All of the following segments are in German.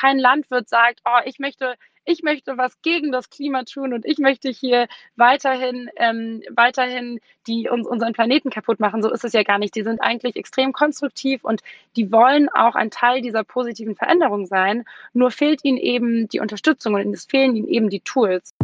kein Landwirt sagt, oh, ich möchte ich möchte was gegen das Klima tun und ich möchte hier weiterhin, ähm, weiterhin die, uns, unseren Planeten kaputt machen. So ist es ja gar nicht. Die sind eigentlich extrem konstruktiv und die wollen auch ein Teil dieser positiven Veränderung sein. Nur fehlt ihnen eben die Unterstützung und es fehlen ihnen eben die Tools.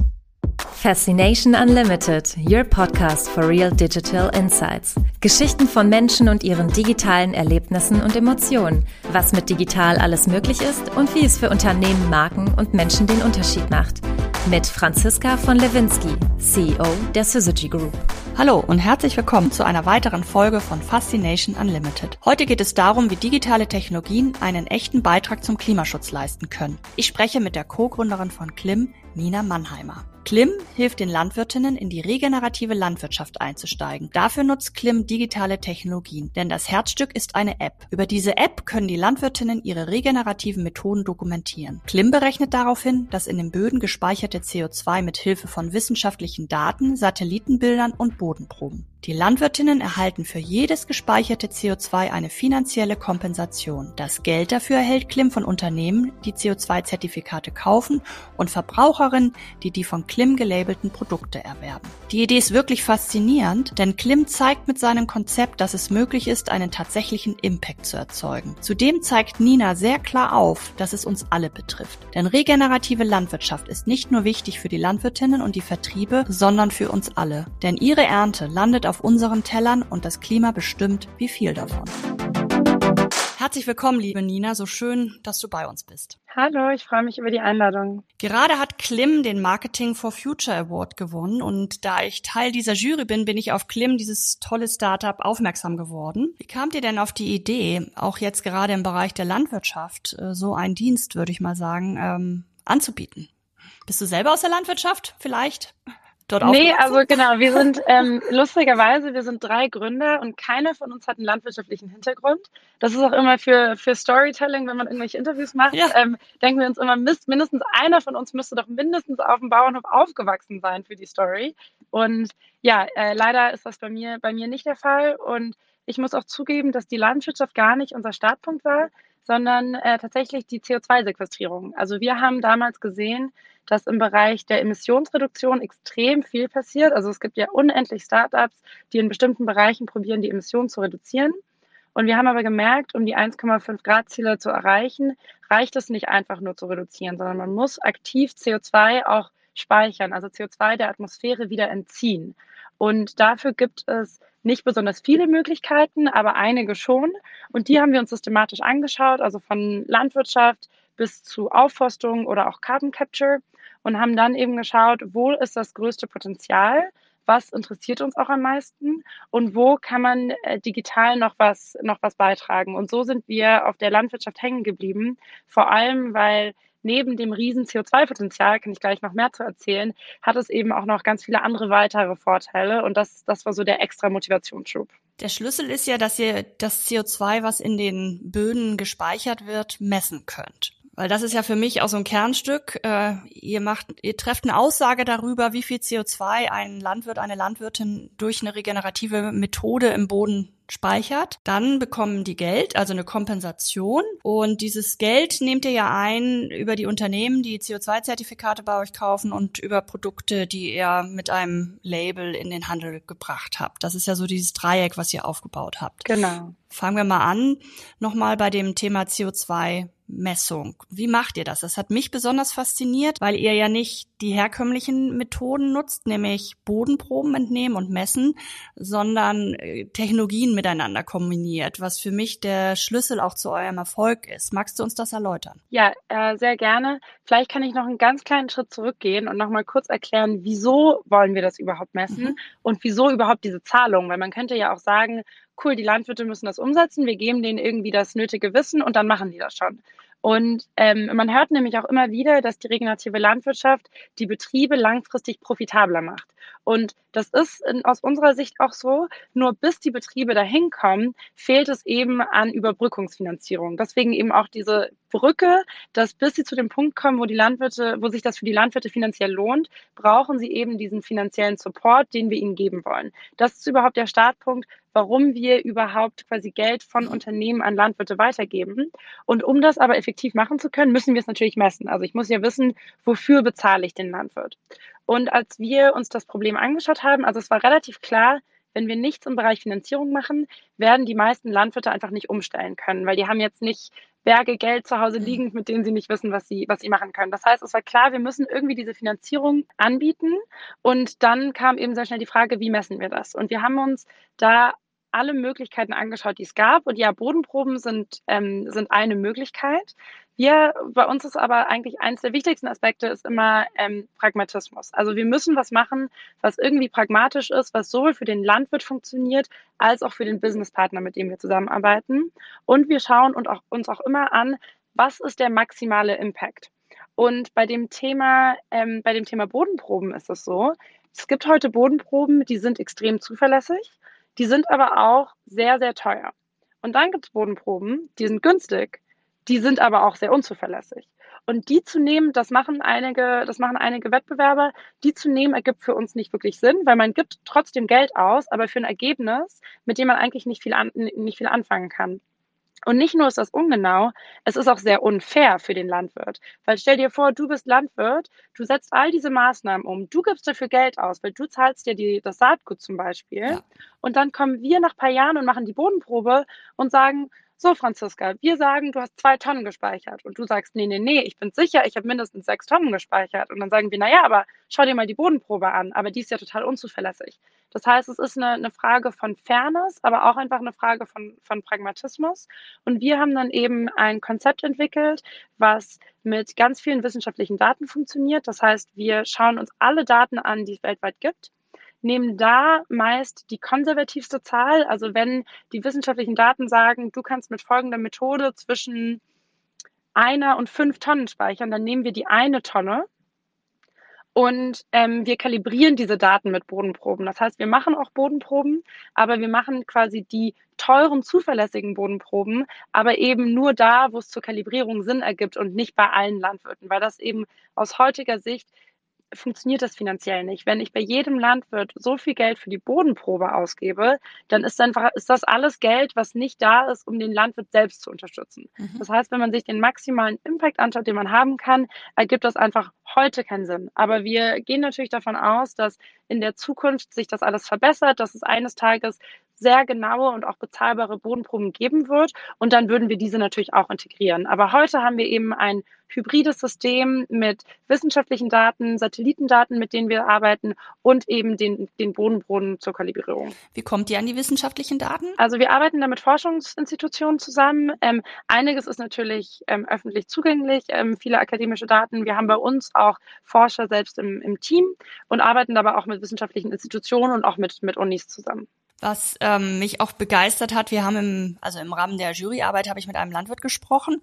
Fascination Unlimited, your podcast for real digital insights. Geschichten von Menschen und ihren digitalen Erlebnissen und Emotionen. Was mit digital alles möglich ist und wie es für Unternehmen, Marken und Menschen den Unterschied macht. Mit Franziska von Lewinsky, CEO der Syzygy Group. Hallo und herzlich willkommen zu einer weiteren Folge von Fascination Unlimited. Heute geht es darum, wie digitale Technologien einen echten Beitrag zum Klimaschutz leisten können. Ich spreche mit der Co-Gründerin von Klim, Nina Mannheimer. Klim hilft den Landwirtinnen, in die regenerative Landwirtschaft einzusteigen. Dafür nutzt Klim digitale Technologien, denn das Herzstück ist eine App. Über diese App können die Landwirtinnen ihre regenerativen Methoden dokumentieren. Klim berechnet daraufhin, dass in den Böden gespeicherte CO2 mit Hilfe von wissenschaftlichen Daten, Satellitenbildern und Bodenproben. Die Landwirtinnen erhalten für jedes gespeicherte CO2 eine finanzielle Kompensation. Das Geld dafür erhält Klim von Unternehmen, die CO2-Zertifikate kaufen und Verbraucherinnen, die die von Klim gelabelten Produkte erwerben. Die Idee ist wirklich faszinierend, denn Klim zeigt mit seinem Konzept, dass es möglich ist, einen tatsächlichen Impact zu erzeugen. Zudem zeigt Nina sehr klar auf, dass es uns alle betrifft. Denn regenerative Landwirtschaft ist nicht nur wichtig für die Landwirtinnen und die Vertriebe, sondern für uns alle. Denn ihre Ernte landet auf unseren Tellern und das Klima bestimmt, wie viel davon. Herzlich willkommen, liebe Nina. So schön, dass du bei uns bist. Hallo, ich freue mich über die Einladung. Gerade hat Klim den Marketing for Future Award gewonnen und da ich Teil dieser Jury bin, bin ich auf Klim, dieses tolle Startup, aufmerksam geworden. Wie kamt ihr denn auf die Idee, auch jetzt gerade im Bereich der Landwirtschaft, äh, so einen Dienst, würde ich mal sagen, ähm, anzubieten? Bist du selber aus der Landwirtschaft vielleicht? Dort Nee, also genau, wir sind ähm, lustigerweise, wir sind drei Gründer und keiner von uns hat einen landwirtschaftlichen Hintergrund. Das ist auch immer für, für Storytelling, wenn man irgendwelche Interviews macht, ja. ähm, denken wir uns immer, mindestens einer von uns müsste doch mindestens auf dem Bauernhof aufgewachsen sein für die Story. Und ja, äh, leider ist das bei mir, bei mir nicht der Fall. Und ich muss auch zugeben, dass die Landwirtschaft gar nicht unser Startpunkt war, sondern äh, tatsächlich die CO2-Sequestrierung. Also wir haben damals gesehen, dass im Bereich der Emissionsreduktion extrem viel passiert. Also es gibt ja unendlich Startups, die in bestimmten Bereichen probieren, die Emissionen zu reduzieren. Und wir haben aber gemerkt, um die 1,5 Grad Ziele zu erreichen, reicht es nicht einfach nur zu reduzieren, sondern man muss aktiv CO2 auch speichern, also CO2 der Atmosphäre wieder entziehen. Und dafür gibt es nicht besonders viele Möglichkeiten, aber einige schon. Und die haben wir uns systematisch angeschaut, also von Landwirtschaft bis zu Aufforstung oder auch Carbon Capture und haben dann eben geschaut, wo ist das größte Potenzial, was interessiert uns auch am meisten und wo kann man äh, digital noch was, noch was beitragen. Und so sind wir auf der Landwirtschaft hängen geblieben, vor allem weil neben dem riesen CO2-Potenzial, kann ich gleich noch mehr zu erzählen, hat es eben auch noch ganz viele andere weitere Vorteile und das, das war so der extra Motivationsschub. Der Schlüssel ist ja, dass ihr das CO2, was in den Böden gespeichert wird, messen könnt. Weil das ist ja für mich auch so ein Kernstück. Äh, ihr macht, ihr trefft eine Aussage darüber, wie viel CO2 ein Landwirt, eine Landwirtin durch eine regenerative Methode im Boden speichert. Dann bekommen die Geld, also eine Kompensation. Und dieses Geld nehmt ihr ja ein über die Unternehmen, die CO2-Zertifikate bei euch kaufen und über Produkte, die ihr mit einem Label in den Handel gebracht habt. Das ist ja so dieses Dreieck, was ihr aufgebaut habt. Genau. Fangen wir mal an, nochmal bei dem Thema CO2 Messung. Wie macht ihr das? Das hat mich besonders fasziniert, weil ihr ja nicht die herkömmlichen Methoden nutzt, nämlich Bodenproben entnehmen und messen, sondern äh, Technologien miteinander kombiniert, was für mich der Schlüssel auch zu eurem Erfolg ist. Magst du uns das erläutern? Ja, äh, sehr gerne. Vielleicht kann ich noch einen ganz kleinen Schritt zurückgehen und nochmal kurz erklären, wieso wollen wir das überhaupt messen mhm. und wieso überhaupt diese Zahlung, weil man könnte ja auch sagen, cool, die Landwirte müssen das umsetzen, wir geben denen irgendwie das nötige Wissen und dann machen die das schon. Und ähm, man hört nämlich auch immer wieder, dass die regenerative Landwirtschaft die Betriebe langfristig profitabler macht. Und das ist in, aus unserer Sicht auch so, nur bis die Betriebe dahin kommen, fehlt es eben an Überbrückungsfinanzierung. Deswegen eben auch diese Brücke, dass bis sie zu dem Punkt kommen, wo die Landwirte, wo sich das für die Landwirte finanziell lohnt, brauchen sie eben diesen finanziellen Support, den wir ihnen geben wollen. Das ist überhaupt der Startpunkt, warum wir überhaupt quasi Geld von mhm. Unternehmen an Landwirte weitergeben. Und um das aber effektiv machen zu können, müssen wir es natürlich messen. Also ich muss ja wissen, wofür bezahle ich den Landwirt. Und als wir uns das Problem angeschaut haben, also es war relativ klar, wenn wir nichts im Bereich Finanzierung machen, werden die meisten Landwirte einfach nicht umstellen können, weil die haben jetzt nicht Berge Geld zu Hause mhm. liegend, mit denen sie nicht wissen, was sie, was sie machen können. Das heißt, es war klar, wir müssen irgendwie diese Finanzierung anbieten. Und dann kam eben sehr schnell die Frage, wie messen wir das? Und wir haben uns da alle Möglichkeiten angeschaut, die es gab. Und ja, Bodenproben sind, ähm, sind eine Möglichkeit. Wir, bei uns ist aber eigentlich eines der wichtigsten Aspekte ist immer ähm, Pragmatismus. Also wir müssen was machen, was irgendwie pragmatisch ist, was sowohl für den Landwirt funktioniert, als auch für den Businesspartner, mit dem wir zusammenarbeiten. Und wir schauen und auch, uns auch immer an, was ist der maximale Impact. Und bei dem Thema, ähm, bei dem Thema Bodenproben ist es so, es gibt heute Bodenproben, die sind extrem zuverlässig die sind aber auch sehr, sehr teuer. Und dann gibt es Bodenproben, die sind günstig, die sind aber auch sehr unzuverlässig. Und die zu nehmen, das machen einige, das machen einige Wettbewerber, die zu nehmen ergibt für uns nicht wirklich Sinn, weil man gibt trotzdem Geld aus, aber für ein Ergebnis, mit dem man eigentlich nicht viel, an, nicht viel anfangen kann. Und nicht nur ist das ungenau, es ist auch sehr unfair für den Landwirt. Weil stell dir vor, du bist Landwirt, du setzt all diese Maßnahmen um, du gibst dafür Geld aus, weil du zahlst dir die, das Saatgut zum Beispiel. Ja. Und dann kommen wir nach ein paar Jahren und machen die Bodenprobe und sagen, so Franziska, wir sagen, du hast zwei Tonnen gespeichert. Und du sagst, nee, nee, nee, ich bin sicher, ich habe mindestens sechs Tonnen gespeichert. Und dann sagen wir, naja, aber schau dir mal die Bodenprobe an. Aber die ist ja total unzuverlässig. Das heißt, es ist eine, eine Frage von Fairness, aber auch einfach eine Frage von, von Pragmatismus. Und wir haben dann eben ein Konzept entwickelt, was mit ganz vielen wissenschaftlichen Daten funktioniert. Das heißt, wir schauen uns alle Daten an, die es weltweit gibt nehmen da meist die konservativste Zahl. Also wenn die wissenschaftlichen Daten sagen, du kannst mit folgender Methode zwischen einer und fünf Tonnen speichern, dann nehmen wir die eine Tonne und ähm, wir kalibrieren diese Daten mit Bodenproben. Das heißt, wir machen auch Bodenproben, aber wir machen quasi die teuren, zuverlässigen Bodenproben, aber eben nur da, wo es zur Kalibrierung Sinn ergibt und nicht bei allen Landwirten, weil das eben aus heutiger Sicht funktioniert das finanziell nicht. Wenn ich bei jedem Landwirt so viel Geld für die Bodenprobe ausgebe, dann ist einfach, ist das alles Geld, was nicht da ist, um den Landwirt selbst zu unterstützen. Mhm. Das heißt, wenn man sich den maximalen Impact anschaut, den man haben kann, ergibt das einfach heute keinen Sinn. Aber wir gehen natürlich davon aus, dass in der Zukunft sich das alles verbessert, dass es eines Tages sehr genaue und auch bezahlbare Bodenproben geben wird. Und dann würden wir diese natürlich auch integrieren. Aber heute haben wir eben ein hybrides System mit wissenschaftlichen Daten, Satellitendaten, mit denen wir arbeiten und eben den, den Bodenboden zur Kalibrierung. Wie kommt ihr an die wissenschaftlichen Daten? Also wir arbeiten da mit Forschungsinstitutionen zusammen. Ähm, einiges ist natürlich ähm, öffentlich zugänglich, ähm, viele akademische Daten. Wir haben bei uns auch Forscher selbst im, im Team und arbeiten dabei auch mit wissenschaftlichen Institutionen und auch mit, mit Unis zusammen. Was ähm, mich auch begeistert hat, wir haben im, also im Rahmen der Juryarbeit habe ich mit einem Landwirt gesprochen,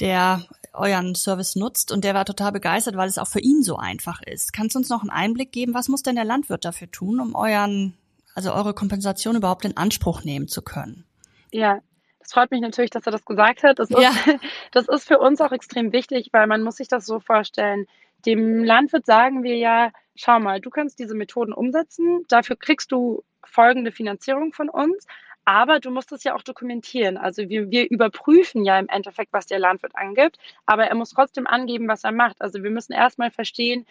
der euren Service nutzt und der war total begeistert, weil es auch für ihn so einfach ist. Kannst du uns noch einen Einblick geben, was muss denn der Landwirt dafür tun, um euren, also eure Kompensation überhaupt in Anspruch nehmen zu können? Ja, das freut mich natürlich, dass er das gesagt hat. Das, ja. ist, das ist für uns auch extrem wichtig, weil man muss sich das so vorstellen. Dem Landwirt sagen wir ja, schau mal, du kannst diese Methoden umsetzen, dafür kriegst du folgende Finanzierung von uns, aber du musst es ja auch dokumentieren. Also wir, wir überprüfen ja im Endeffekt, was der Landwirt angibt, aber er muss trotzdem angeben, was er macht. Also wir müssen erstmal verstehen,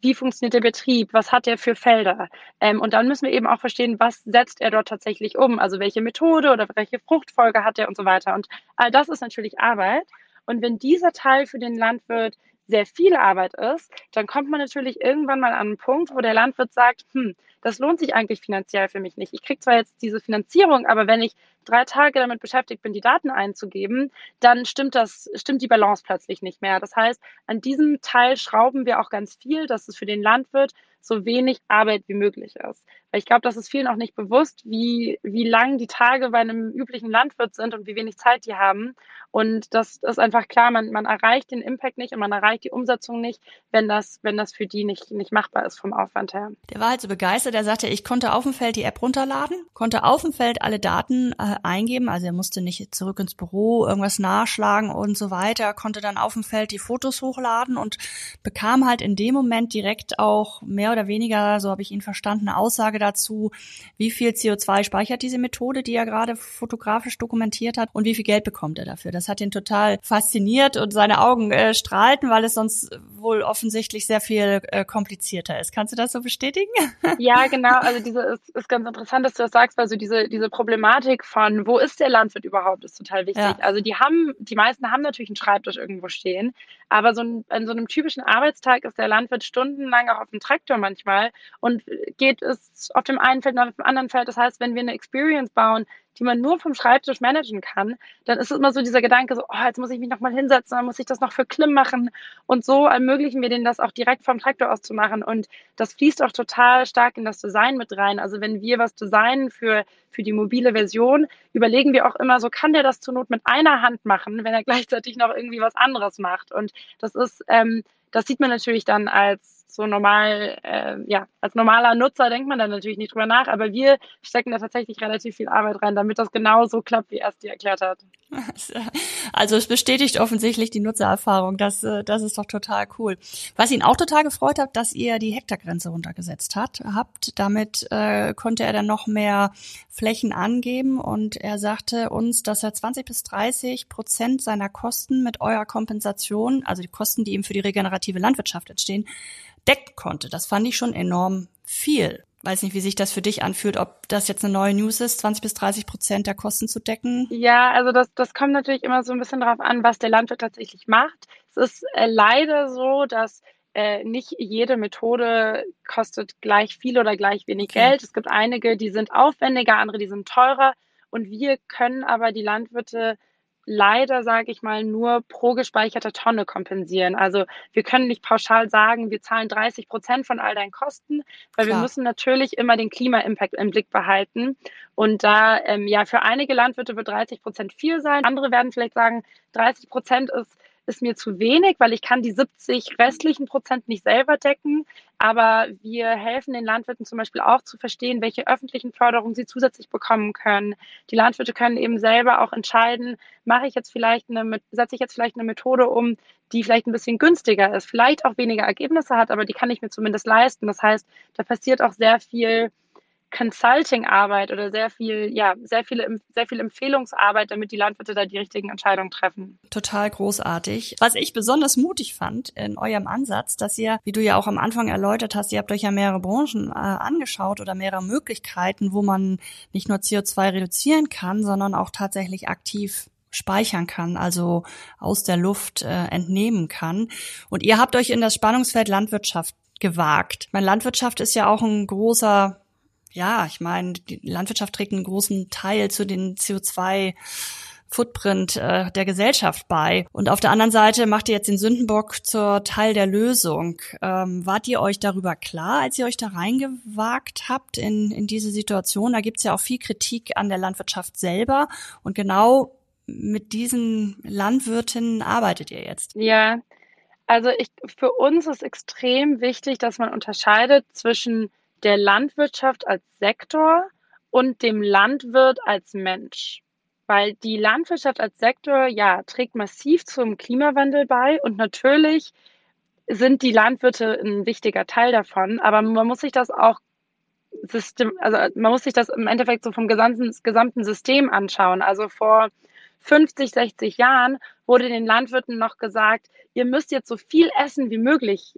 wie funktioniert der Betrieb, was hat er für Felder. Ähm, und dann müssen wir eben auch verstehen, was setzt er dort tatsächlich um, also welche Methode oder welche Fruchtfolge hat er und so weiter. Und all das ist natürlich Arbeit. Und wenn dieser Teil für den Landwirt sehr viel Arbeit ist, dann kommt man natürlich irgendwann mal an einen Punkt, wo der Landwirt sagt, hm, das lohnt sich eigentlich finanziell für mich nicht. Ich kriege zwar jetzt diese Finanzierung, aber wenn ich drei Tage damit beschäftigt bin, die Daten einzugeben, dann stimmt das, stimmt die Balance plötzlich nicht mehr. Das heißt, an diesem Teil schrauben wir auch ganz viel, dass es für den Landwirt so wenig Arbeit wie möglich ist. Ich glaube, das ist vielen auch nicht bewusst, wie, wie lang die Tage bei einem üblichen Landwirt sind und wie wenig Zeit die haben. Und das ist einfach klar, man, man erreicht den Impact nicht und man erreicht die Umsetzung nicht, wenn das, wenn das für die nicht, nicht machbar ist vom Aufwand her. Der war halt so begeistert, er sagte, ich konnte auf dem Feld die App runterladen, konnte auf dem Feld alle Daten äh, eingeben, also er musste nicht zurück ins Büro irgendwas nachschlagen und so weiter, konnte dann auf dem Feld die Fotos hochladen und bekam halt in dem Moment direkt auch mehr oder weniger, so habe ich ihn verstanden, eine Aussage dazu, wie viel CO2 speichert diese Methode, die er gerade fotografisch dokumentiert hat und wie viel Geld bekommt er dafür. Das hat ihn total fasziniert und seine Augen äh, strahlten, weil es sonst wohl offensichtlich sehr viel äh, komplizierter ist. Kannst du das so bestätigen? Ja, genau. Also diese ist, ist ganz interessant, dass du das sagst, weil so diese, diese Problematik von, wo ist der Landwirt überhaupt, ist total wichtig. Ja. Also die haben, die meisten haben natürlich einen Schreibtisch irgendwo stehen, aber so ein, an so einem typischen Arbeitstag ist der Landwirt stundenlang auch auf dem Traktor manchmal und geht es auf dem einen Feld nach dem anderen Feld. Das heißt, wenn wir eine Experience bauen, die man nur vom Schreibtisch managen kann, dann ist es immer so dieser Gedanke, so, oh, jetzt muss ich mich nochmal hinsetzen, dann muss ich das noch für Klim machen. Und so ermöglichen wir denen das auch direkt vom Traktor aus zu machen. Und das fließt auch total stark in das Design mit rein. Also wenn wir was designen für, für die mobile Version, überlegen wir auch immer so, kann der das zur Not mit einer Hand machen, wenn er gleichzeitig noch irgendwie was anderes macht. Und das ist, ähm, das sieht man natürlich dann als so normal, äh, ja, als normaler Nutzer denkt man da natürlich nicht drüber nach, aber wir stecken da tatsächlich relativ viel Arbeit rein, damit das genau so klappt, wie er es dir erklärt hat. Also es bestätigt offensichtlich die Nutzererfahrung. Das, äh, das ist doch total cool. Was ihn auch total gefreut hat, dass ihr die Hektargrenze runtergesetzt hat, habt. Damit äh, konnte er dann noch mehr Flächen angeben und er sagte uns, dass er 20 bis 30 Prozent seiner Kosten mit eurer Kompensation, also die Kosten, die ihm für die regenerative Landwirtschaft entstehen, decken konnte. Das fand ich schon enorm viel. Weiß nicht, wie sich das für dich anfühlt, ob das jetzt eine neue News ist, 20 bis 30 Prozent der Kosten zu decken. Ja, also das, das kommt natürlich immer so ein bisschen darauf an, was der Landwirt tatsächlich macht. Es ist äh, leider so, dass äh, nicht jede Methode kostet gleich viel oder gleich wenig okay. Geld. Es gibt einige, die sind aufwendiger, andere, die sind teurer. Und wir können aber die Landwirte leider, sage ich mal, nur pro gespeicherte Tonne kompensieren. Also wir können nicht pauschal sagen, wir zahlen 30 Prozent von all deinen Kosten, weil Klar. wir müssen natürlich immer den Klima-Impact im Blick behalten. Und da, ähm, ja, für einige Landwirte wird 30 Prozent viel sein. Andere werden vielleicht sagen, 30 Prozent ist ist mir zu wenig, weil ich kann die 70 restlichen Prozent nicht selber decken. Aber wir helfen den Landwirten zum Beispiel auch zu verstehen, welche öffentlichen Förderungen sie zusätzlich bekommen können. Die Landwirte können eben selber auch entscheiden, mache ich jetzt vielleicht eine, setze ich jetzt vielleicht eine Methode um, die vielleicht ein bisschen günstiger ist, vielleicht auch weniger Ergebnisse hat, aber die kann ich mir zumindest leisten. Das heißt, da passiert auch sehr viel Consulting-Arbeit oder sehr viel, ja, sehr viele, sehr viel Empfehlungsarbeit, damit die Landwirte da die richtigen Entscheidungen treffen. Total großartig. Was ich besonders mutig fand in eurem Ansatz, dass ihr, wie du ja auch am Anfang erläutert hast, ihr habt euch ja mehrere Branchen äh, angeschaut oder mehrere Möglichkeiten, wo man nicht nur CO2 reduzieren kann, sondern auch tatsächlich aktiv speichern kann, also aus der Luft äh, entnehmen kann. Und ihr habt euch in das Spannungsfeld Landwirtschaft gewagt. Meine Landwirtschaft ist ja auch ein großer ja, ich meine, die Landwirtschaft trägt einen großen Teil zu den CO2 Footprint äh, der Gesellschaft bei. Und auf der anderen Seite macht ihr jetzt den Sündenbock zur Teil der Lösung. Ähm, wart ihr euch darüber klar, als ihr euch da reingewagt habt in, in diese Situation? Da gibt's ja auch viel Kritik an der Landwirtschaft selber. Und genau mit diesen Landwirtinnen arbeitet ihr jetzt. Ja, also ich, für uns ist extrem wichtig, dass man unterscheidet zwischen der Landwirtschaft als Sektor und dem Landwirt als Mensch. Weil die Landwirtschaft als Sektor, ja, trägt massiv zum Klimawandel bei und natürlich sind die Landwirte ein wichtiger Teil davon, aber man muss sich das auch System, also man muss sich das im Endeffekt so vom gesamten, gesamten System anschauen. Also vor 50, 60 Jahren wurde den Landwirten noch gesagt, ihr müsst jetzt so viel essen wie möglich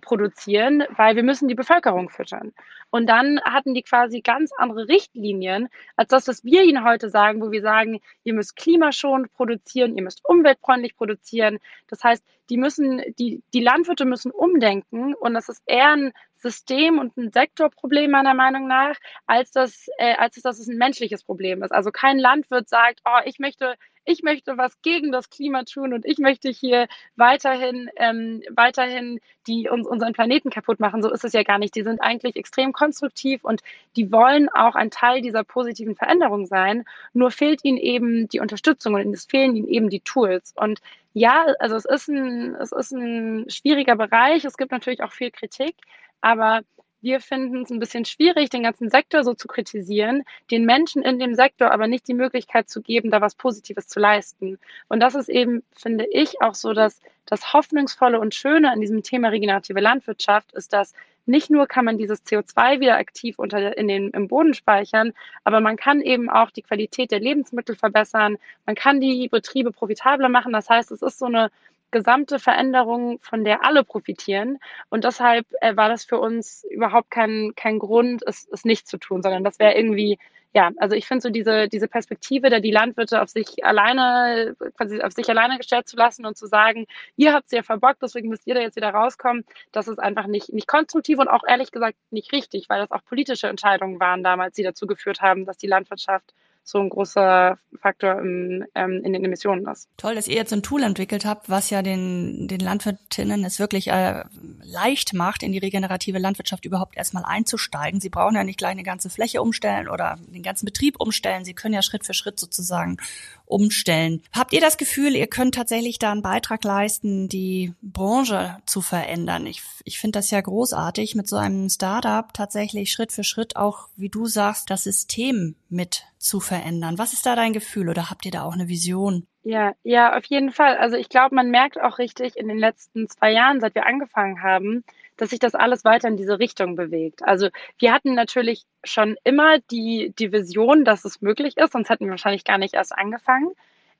produzieren, weil wir müssen die Bevölkerung füttern. Und dann hatten die quasi ganz andere Richtlinien, als das, was wir ihnen heute sagen, wo wir sagen, ihr müsst klimaschonend produzieren, ihr müsst umweltfreundlich produzieren. Das heißt, die müssen, die, die Landwirte müssen umdenken und das ist eher ein System- und ein Sektorproblem meiner Meinung nach, als das, äh, als dass es ein menschliches Problem ist. Also kein Landwirt sagt, oh, ich möchte ich möchte was gegen das Klima tun und ich möchte hier weiterhin, ähm, weiterhin die uns, unseren Planeten kaputt machen. So ist es ja gar nicht. Die sind eigentlich extrem konstruktiv und die wollen auch ein Teil dieser positiven Veränderung sein. Nur fehlt ihnen eben die Unterstützung und es fehlen ihnen eben die Tools. Und ja, also es ist ein, es ist ein schwieriger Bereich. Es gibt natürlich auch viel Kritik, aber wir finden es ein bisschen schwierig, den ganzen Sektor so zu kritisieren, den Menschen in dem Sektor aber nicht die Möglichkeit zu geben, da was Positives zu leisten. Und das ist eben, finde ich, auch so, dass das Hoffnungsvolle und Schöne an diesem Thema regenerative Landwirtschaft ist, dass nicht nur kann man dieses CO2 wieder aktiv unter, in den, im Boden speichern, aber man kann eben auch die Qualität der Lebensmittel verbessern. Man kann die Betriebe profitabler machen. Das heißt, es ist so eine gesamte Veränderung, von der alle profitieren. Und deshalb äh, war das für uns überhaupt kein, kein Grund, es, es nicht zu tun, sondern das wäre irgendwie, ja, also ich finde so diese, diese Perspektive, da die Landwirte auf sich alleine, quasi auf sich alleine gestellt zu lassen und zu sagen, ihr habt es ja verbockt, deswegen müsst ihr da jetzt wieder rauskommen, das ist einfach nicht, nicht konstruktiv und auch ehrlich gesagt nicht richtig, weil das auch politische Entscheidungen waren damals, die dazu geführt haben, dass die Landwirtschaft so ein großer Faktor im, ähm, in den Emissionen ist. Toll, dass ihr jetzt ein Tool entwickelt habt, was ja den, den Landwirtinnen es wirklich äh, leicht macht, in die regenerative Landwirtschaft überhaupt erstmal einzusteigen. Sie brauchen ja nicht gleich eine ganze Fläche umstellen oder den ganzen Betrieb umstellen. Sie können ja Schritt für Schritt sozusagen umstellen. Habt ihr das Gefühl, ihr könnt tatsächlich da einen Beitrag leisten, die Branche zu verändern? Ich, ich finde das ja großartig, mit so einem Startup tatsächlich Schritt für Schritt auch, wie du sagst, das System mit zu verändern. Was ist da dein Gefühl oder habt ihr da auch eine Vision? Ja, ja, auf jeden Fall. Also ich glaube, man merkt auch richtig in den letzten zwei Jahren, seit wir angefangen haben, dass sich das alles weiter in diese Richtung bewegt. Also wir hatten natürlich schon immer die, die Vision, dass es möglich ist, sonst hätten wir wahrscheinlich gar nicht erst angefangen.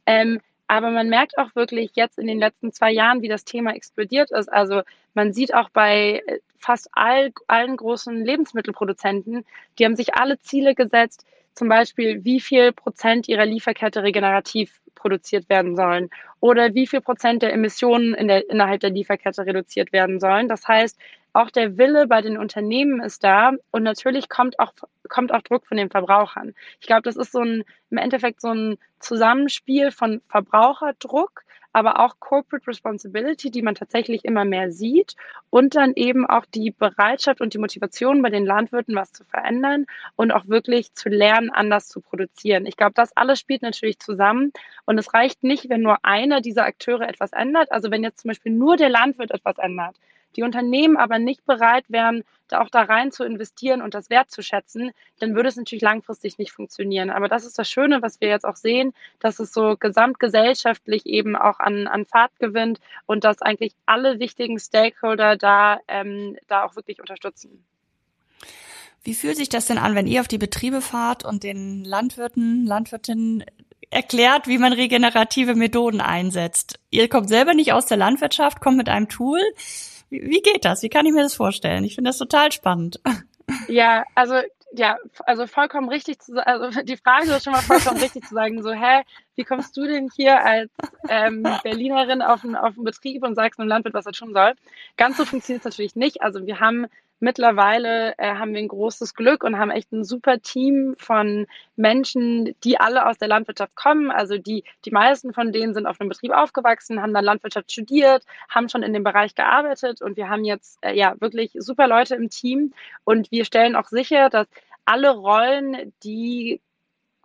Ähm, aber man merkt auch wirklich jetzt in den letzten zwei Jahren, wie das Thema explodiert ist. Also man sieht auch bei äh, fast all, allen großen Lebensmittelproduzenten, die haben sich alle Ziele gesetzt, zum Beispiel, wie viel Prozent ihrer Lieferkette regenerativ produziert werden sollen oder wie viel Prozent der Emissionen in der, innerhalb der Lieferkette reduziert werden sollen. Das heißt, auch der Wille bei den Unternehmen ist da und natürlich kommt auch, kommt auch Druck von den Verbrauchern. Ich glaube, das ist so ein, im Endeffekt so ein Zusammenspiel von Verbraucherdruck, aber auch Corporate Responsibility, die man tatsächlich immer mehr sieht und dann eben auch die Bereitschaft und die Motivation bei den Landwirten, was zu verändern und auch wirklich zu lernen, anders zu produzieren. Ich glaube, das alles spielt natürlich zusammen und es reicht nicht, wenn nur einer dieser Akteure etwas ändert. Also wenn jetzt zum Beispiel nur der Landwirt etwas ändert, die Unternehmen aber nicht bereit wären, da auch da rein zu investieren und das wertzuschätzen, dann würde es natürlich langfristig nicht funktionieren. Aber das ist das Schöne, was wir jetzt auch sehen, dass es so gesamtgesellschaftlich eben auch an, an Fahrt gewinnt und dass eigentlich alle wichtigen Stakeholder da, ähm, da auch wirklich unterstützen. Wie fühlt sich das denn an, wenn ihr auf die Betriebe fahrt und den Landwirten, Landwirtinnen erklärt, wie man regenerative Methoden einsetzt? Ihr kommt selber nicht aus der Landwirtschaft, kommt mit einem Tool. Wie, wie geht das? Wie kann ich mir das vorstellen? Ich finde das total spannend. Ja, also ja, also vollkommen richtig zu sagen, also die Frage ist schon mal vollkommen richtig zu sagen, so, hä, wie kommst du denn hier als ähm, Berlinerin auf einen, auf Betrieb und sagst einem Landwirt, was er tun soll? Ganz so funktioniert es natürlich nicht. Also wir haben mittlerweile äh, haben wir ein großes Glück und haben echt ein super Team von Menschen, die alle aus der Landwirtschaft kommen. Also die, die meisten von denen sind auf einem Betrieb aufgewachsen, haben dann Landwirtschaft studiert, haben schon in dem Bereich gearbeitet und wir haben jetzt äh, ja wirklich super Leute im Team und wir stellen auch sicher, dass alle Rollen, die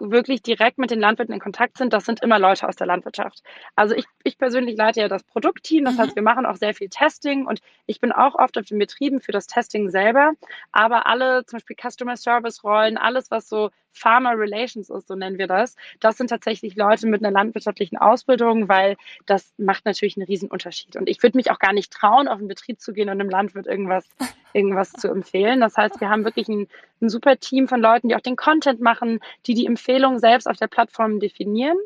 wirklich direkt mit den Landwirten in Kontakt sind, das sind immer Leute aus der Landwirtschaft. Also ich, ich persönlich leite ja das Produktteam, das mhm. heißt, wir machen auch sehr viel Testing und ich bin auch oft auf den Betrieben für das Testing selber, aber alle zum Beispiel Customer Service Rollen, alles was so Farmer Relations ist, so nennen wir das, das sind tatsächlich Leute mit einer landwirtschaftlichen Ausbildung, weil das macht natürlich einen riesen Unterschied. Und ich würde mich auch gar nicht trauen, auf einen Betrieb zu gehen und einem Landwirt irgendwas, irgendwas zu empfehlen. Das heißt, wir haben wirklich ein, ein super Team von Leuten, die auch den Content machen, die die Empfehlungen selbst auf der Plattform definieren.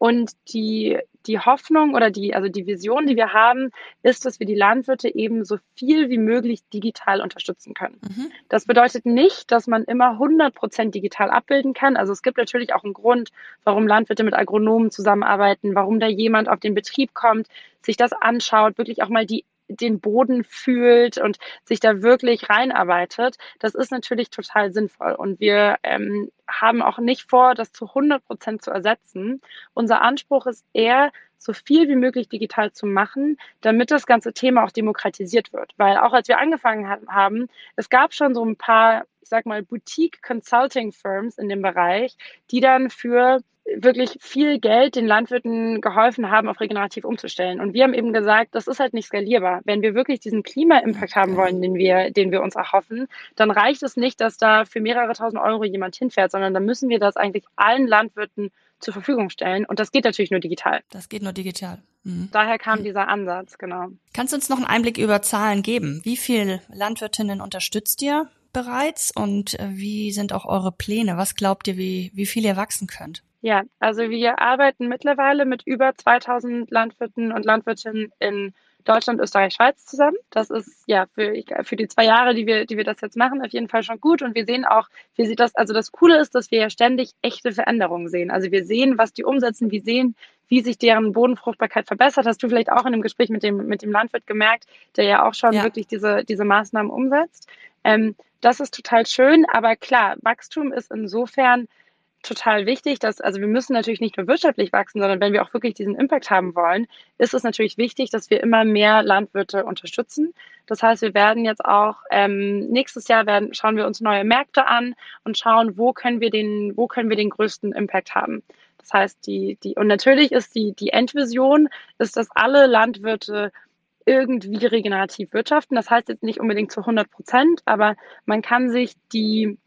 Und die, die Hoffnung oder die, also die Vision, die wir haben, ist, dass wir die Landwirte eben so viel wie möglich digital unterstützen können. Mhm. Das bedeutet nicht, dass man immer 100 Prozent digital abbilden kann. Also es gibt natürlich auch einen Grund, warum Landwirte mit Agronomen zusammenarbeiten, warum da jemand auf den Betrieb kommt, sich das anschaut, wirklich auch mal die den Boden fühlt und sich da wirklich reinarbeitet, das ist natürlich total sinnvoll. Und wir ähm, haben auch nicht vor, das zu 100 Prozent zu ersetzen. Unser Anspruch ist eher, so viel wie möglich digital zu machen, damit das ganze Thema auch demokratisiert wird. Weil auch als wir angefangen haben, es gab schon so ein paar, ich sag mal, Boutique Consulting Firms in dem Bereich, die dann für wirklich viel Geld den Landwirten geholfen haben, auf regenerativ umzustellen. Und wir haben eben gesagt, das ist halt nicht skalierbar. Wenn wir wirklich diesen Klima-Impact haben wollen, den wir, den wir uns erhoffen, dann reicht es nicht, dass da für mehrere tausend Euro jemand hinfährt, sondern dann müssen wir das eigentlich allen Landwirten zur Verfügung stellen. Und das geht natürlich nur digital. Das geht nur digital. Mhm. Daher kam mhm. dieser Ansatz, genau. Kannst du uns noch einen Einblick über Zahlen geben? Wie viele Landwirtinnen unterstützt ihr bereits und äh, wie sind auch eure Pläne? Was glaubt ihr, wie, wie viel ihr wachsen könnt? Ja, also wir arbeiten mittlerweile mit über 2000 Landwirten und Landwirtinnen in Deutschland, Österreich, Schweiz zusammen. Das ist ja für, für die zwei Jahre, die wir, die wir das jetzt machen, auf jeden Fall schon gut. Und wir sehen auch, wie sieht das, also das Coole ist, dass wir ja ständig echte Veränderungen sehen. Also wir sehen, was die umsetzen, wir sehen, wie sich deren Bodenfruchtbarkeit verbessert. Hast du vielleicht auch in dem Gespräch mit dem, mit dem Landwirt gemerkt, der ja auch schon ja. wirklich diese, diese Maßnahmen umsetzt. Ähm, das ist total schön, aber klar, Wachstum ist insofern total wichtig, dass, also wir müssen natürlich nicht nur wirtschaftlich wachsen, sondern wenn wir auch wirklich diesen Impact haben wollen, ist es natürlich wichtig, dass wir immer mehr Landwirte unterstützen. Das heißt, wir werden jetzt auch ähm, nächstes Jahr werden, schauen wir uns neue Märkte an und schauen, wo können wir den, wo können wir den größten Impact haben. Das heißt, die, die, und natürlich ist die, die Endvision, ist, dass alle Landwirte irgendwie regenerativ wirtschaften. Das heißt jetzt nicht unbedingt zu 100 Prozent, aber man kann sich die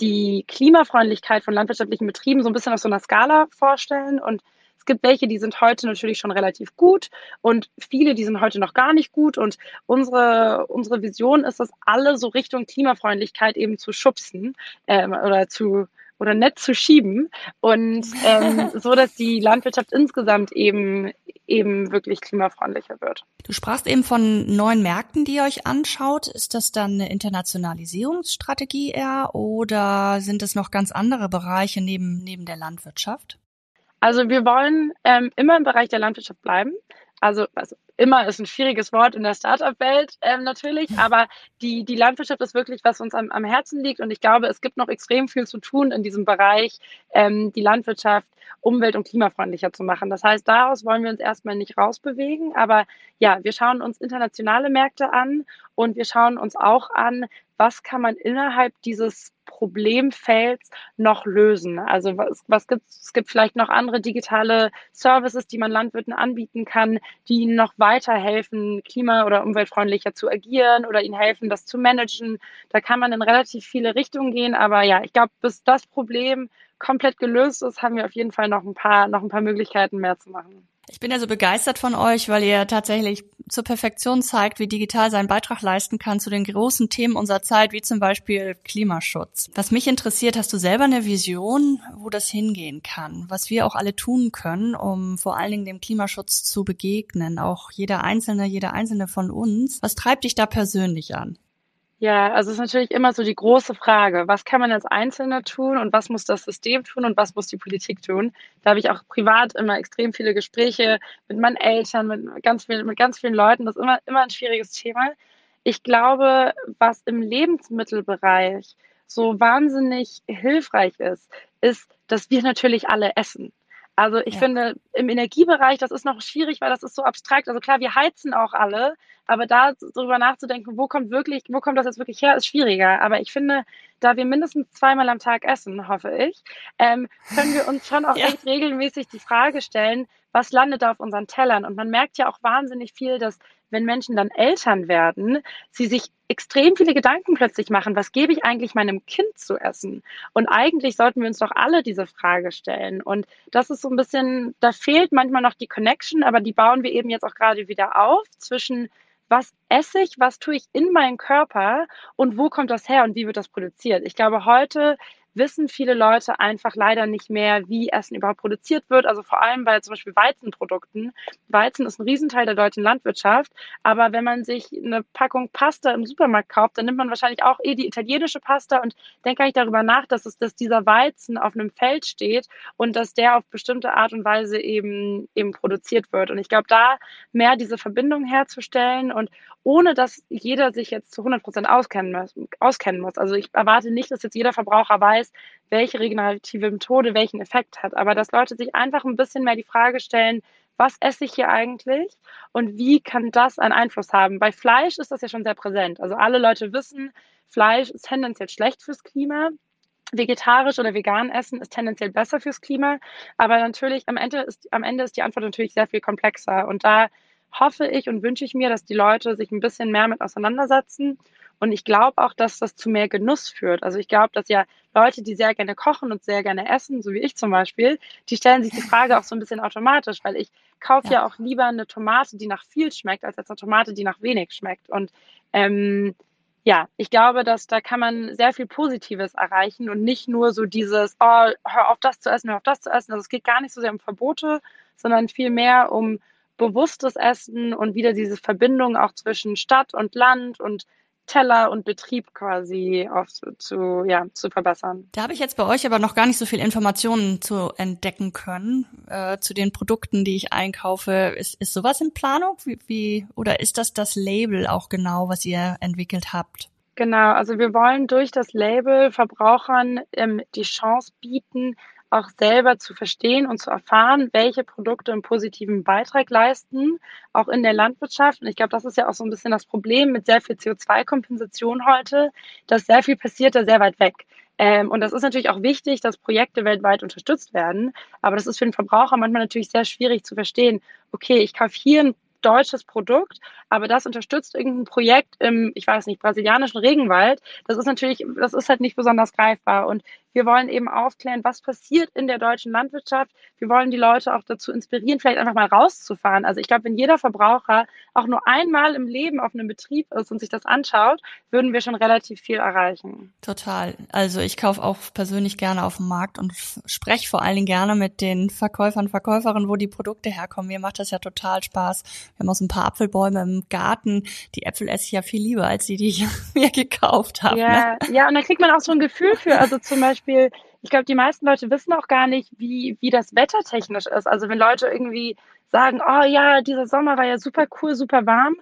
die Klimafreundlichkeit von landwirtschaftlichen Betrieben so ein bisschen auf so einer Skala vorstellen. Und es gibt welche, die sind heute natürlich schon relativ gut und viele, die sind heute noch gar nicht gut. Und unsere, unsere Vision ist es, alle so Richtung Klimafreundlichkeit eben zu schubsen äh, oder zu oder nett zu schieben und ähm, so, dass die Landwirtschaft insgesamt eben eben wirklich klimafreundlicher wird. Du sprachst eben von neuen Märkten, die ihr euch anschaut. Ist das dann eine Internationalisierungsstrategie eher oder sind es noch ganz andere Bereiche neben, neben der Landwirtschaft? Also wir wollen ähm, immer im Bereich der Landwirtschaft bleiben. Also, also immer ist ein schwieriges Wort in der Startup-Welt ähm, natürlich, aber die, die Landwirtschaft ist wirklich, was uns am, am Herzen liegt. Und ich glaube, es gibt noch extrem viel zu tun in diesem Bereich, ähm, die Landwirtschaft umwelt- und klimafreundlicher zu machen. Das heißt, daraus wollen wir uns erstmal nicht rausbewegen, aber ja, wir schauen uns internationale Märkte an und wir schauen uns auch an, was kann man innerhalb dieses Problemfelds noch lösen? Also was, was gibt es gibt vielleicht noch andere digitale Services, die man Landwirten anbieten kann, die ihnen noch weiterhelfen, klima- oder umweltfreundlicher zu agieren oder ihnen helfen, das zu managen. Da kann man in relativ viele Richtungen gehen, aber ja, ich glaube, bis das Problem komplett gelöst ist, haben wir auf jeden Fall noch ein paar, noch ein paar Möglichkeiten mehr zu machen. Ich bin ja so begeistert von euch, weil ihr tatsächlich zur Perfektion zeigt, wie digital seinen Beitrag leisten kann zu den großen Themen unserer Zeit, wie zum Beispiel Klimaschutz. Was mich interessiert, hast du selber eine Vision, wo das hingehen kann? Was wir auch alle tun können, um vor allen Dingen dem Klimaschutz zu begegnen, auch jeder Einzelne, jeder Einzelne von uns. Was treibt dich da persönlich an? Ja, also es ist natürlich immer so die große Frage, was kann man als Einzelner tun und was muss das System tun und was muss die Politik tun? Da habe ich auch privat immer extrem viele Gespräche mit meinen Eltern, mit ganz, viel, mit ganz vielen Leuten. Das ist immer, immer ein schwieriges Thema. Ich glaube, was im Lebensmittelbereich so wahnsinnig hilfreich ist, ist, dass wir natürlich alle essen. Also ich ja. finde, im Energiebereich, das ist noch schwierig, weil das ist so abstrakt. Also klar, wir heizen auch alle, aber da darüber nachzudenken, wo kommt wirklich, wo kommt das jetzt wirklich her, ist schwieriger. Aber ich finde, da wir mindestens zweimal am Tag essen, hoffe ich, ähm, können wir uns schon auch ja. echt regelmäßig die Frage stellen, was landet da auf unseren Tellern? Und man merkt ja auch wahnsinnig viel, dass wenn Menschen dann Eltern werden, sie sich extrem viele Gedanken plötzlich machen, was gebe ich eigentlich meinem Kind zu essen? Und eigentlich sollten wir uns doch alle diese Frage stellen. Und das ist so ein bisschen, da fehlt manchmal noch die Connection, aber die bauen wir eben jetzt auch gerade wieder auf zwischen was esse ich, was tue ich in meinem Körper und wo kommt das her und wie wird das produziert. Ich glaube, heute wissen viele Leute einfach leider nicht mehr, wie Essen überhaupt produziert wird. Also vor allem bei zum Beispiel Weizenprodukten. Weizen ist ein Riesenteil der deutschen Landwirtschaft, aber wenn man sich eine Packung Pasta im Supermarkt kauft, dann nimmt man wahrscheinlich auch eh die italienische Pasta und denkt gar nicht darüber nach, dass es, dass dieser Weizen auf einem Feld steht und dass der auf bestimmte Art und Weise eben eben produziert wird. Und ich glaube, da mehr diese Verbindung herzustellen und ohne dass jeder sich jetzt zu 100 Prozent auskennen muss, auskennen muss. Also ich erwarte nicht, dass jetzt jeder Verbraucher weiß, welche regenerative Methode welchen Effekt hat, aber dass Leute sich einfach ein bisschen mehr die Frage stellen, was esse ich hier eigentlich und wie kann das einen Einfluss haben? Bei Fleisch ist das ja schon sehr präsent. Also alle Leute wissen, Fleisch ist tendenziell schlecht fürs Klima. Vegetarisch oder vegan essen ist tendenziell besser fürs Klima. Aber natürlich, am Ende ist, am Ende ist die Antwort natürlich sehr viel komplexer. Und da hoffe ich und wünsche ich mir, dass die Leute sich ein bisschen mehr mit auseinandersetzen. Und ich glaube auch, dass das zu mehr Genuss führt. Also ich glaube, dass ja Leute, die sehr gerne kochen und sehr gerne essen, so wie ich zum Beispiel, die stellen sich die Frage auch so ein bisschen automatisch, weil ich kaufe ja. ja auch lieber eine Tomate, die nach viel schmeckt, als eine Tomate, die nach wenig schmeckt. Und ähm, ja, ich glaube, dass da kann man sehr viel Positives erreichen und nicht nur so dieses, oh, hör auf das zu essen, hör auf das zu essen. Also es geht gar nicht so sehr um Verbote, sondern vielmehr um bewusstes Essen und wieder diese Verbindung auch zwischen Stadt und Land und Teller und Betrieb quasi auf, zu, ja, zu verbessern. Da habe ich jetzt bei euch aber noch gar nicht so viel Informationen zu entdecken können äh, zu den Produkten, die ich einkaufe. Ist, ist sowas in Planung? Wie, wie, oder ist das das Label auch genau, was ihr entwickelt habt? Genau, also wir wollen durch das Label Verbrauchern ähm, die Chance bieten, auch selber zu verstehen und zu erfahren, welche Produkte einen positiven Beitrag leisten, auch in der Landwirtschaft. Und ich glaube, das ist ja auch so ein bisschen das Problem mit sehr viel CO2-Kompensation heute, dass sehr viel passiert da sehr weit weg. Ähm, und das ist natürlich auch wichtig, dass Projekte weltweit unterstützt werden. Aber das ist für den Verbraucher manchmal natürlich sehr schwierig zu verstehen. Okay, ich kaufe hier ein deutsches Produkt, aber das unterstützt irgendein Projekt im, ich weiß nicht, brasilianischen Regenwald. Das ist natürlich, das ist halt nicht besonders greifbar. Und wir wollen eben aufklären, was passiert in der deutschen Landwirtschaft. Wir wollen die Leute auch dazu inspirieren, vielleicht einfach mal rauszufahren. Also ich glaube, wenn jeder Verbraucher auch nur einmal im Leben auf einem Betrieb ist und sich das anschaut, würden wir schon relativ viel erreichen. Total. Also ich kaufe auch persönlich gerne auf dem Markt und spreche vor allen Dingen gerne mit den Verkäufern, Verkäuferinnen, wo die Produkte herkommen. Mir macht das ja total Spaß. Wir haben auch so ein paar Apfelbäume im Garten. Die Äpfel esse ich ja viel lieber als die, die ich mir gekauft habe. Ja, ne? ja, und da kriegt man auch so ein Gefühl für. Also zum Beispiel Beispiel, ich glaube, die meisten Leute wissen auch gar nicht, wie, wie das Wetter technisch ist. Also wenn Leute irgendwie sagen, oh ja, dieser Sommer war ja super cool, super warm.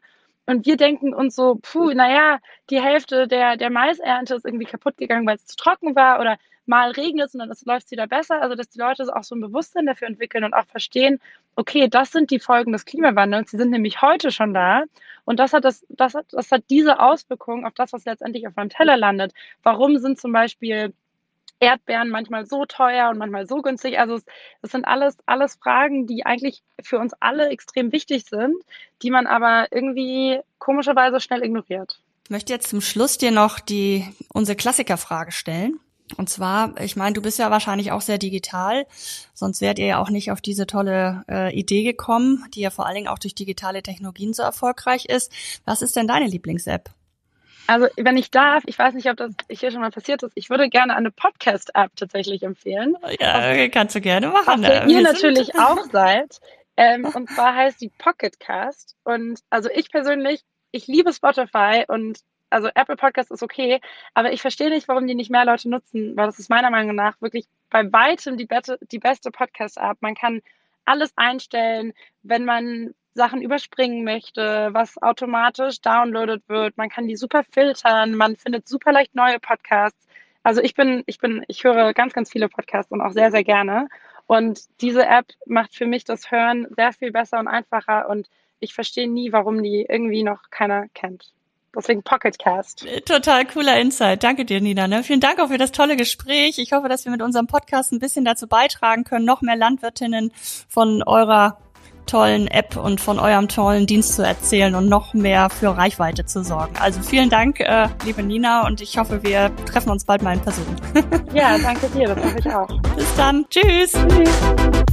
Und wir denken uns so, puh, naja, die Hälfte der, der Maisernte ist irgendwie kaputt gegangen, weil es zu trocken war oder mal regnet es und dann läuft es wieder besser. Also, dass die Leute auch so ein Bewusstsein dafür entwickeln und auch verstehen, okay, das sind die Folgen des Klimawandels. Sie sind nämlich heute schon da. Und das hat, das, das, hat, das hat diese Auswirkungen auf das, was letztendlich auf meinem Teller landet. Warum sind zum Beispiel Erdbeeren manchmal so teuer und manchmal so günstig. Also das sind alles, alles Fragen, die eigentlich für uns alle extrem wichtig sind, die man aber irgendwie komischerweise schnell ignoriert. Ich möchte jetzt zum Schluss dir noch die unsere Klassikerfrage stellen. Und zwar, ich meine, du bist ja wahrscheinlich auch sehr digital, sonst wärt ihr ja auch nicht auf diese tolle äh, Idee gekommen, die ja vor allen Dingen auch durch digitale Technologien so erfolgreich ist. Was ist denn deine Lieblings-App? Also, wenn ich darf, ich weiß nicht, ob das hier schon mal passiert ist, ich würde gerne eine Podcast-App tatsächlich empfehlen. Ja, auf, kannst du gerne machen. Auf der ihr natürlich auch seid. Ähm, und zwar heißt die Pocketcast. Und also ich persönlich, ich liebe Spotify und also Apple Podcast ist okay, aber ich verstehe nicht, warum die nicht mehr Leute nutzen, weil das ist meiner Meinung nach wirklich bei weitem die, die beste Podcast-App. Man kann alles einstellen, wenn man Sachen überspringen möchte, was automatisch downloadet wird. Man kann die super filtern, man findet super leicht neue Podcasts. Also ich bin, ich bin, ich höre ganz, ganz viele Podcasts und auch sehr, sehr gerne. Und diese App macht für mich das Hören sehr viel besser und einfacher und ich verstehe nie, warum die irgendwie noch keiner kennt. Deswegen Pocketcast. Total cooler Insight. Danke dir, Nina. Ne? Vielen Dank auch für das tolle Gespräch. Ich hoffe, dass wir mit unserem Podcast ein bisschen dazu beitragen können, noch mehr Landwirtinnen von eurer tollen App und von eurem tollen Dienst zu erzählen und noch mehr für Reichweite zu sorgen. Also vielen Dank, äh, liebe Nina, und ich hoffe, wir treffen uns bald mal in Person. ja, danke dir, das hoffe ich auch. Bis dann. Tschüss. Tschüss.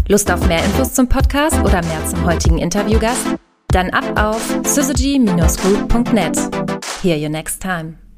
Lust auf mehr Infos zum Podcast oder mehr zum heutigen Interviewgast? Dann ab auf syzygy-group.net. Hear you next time.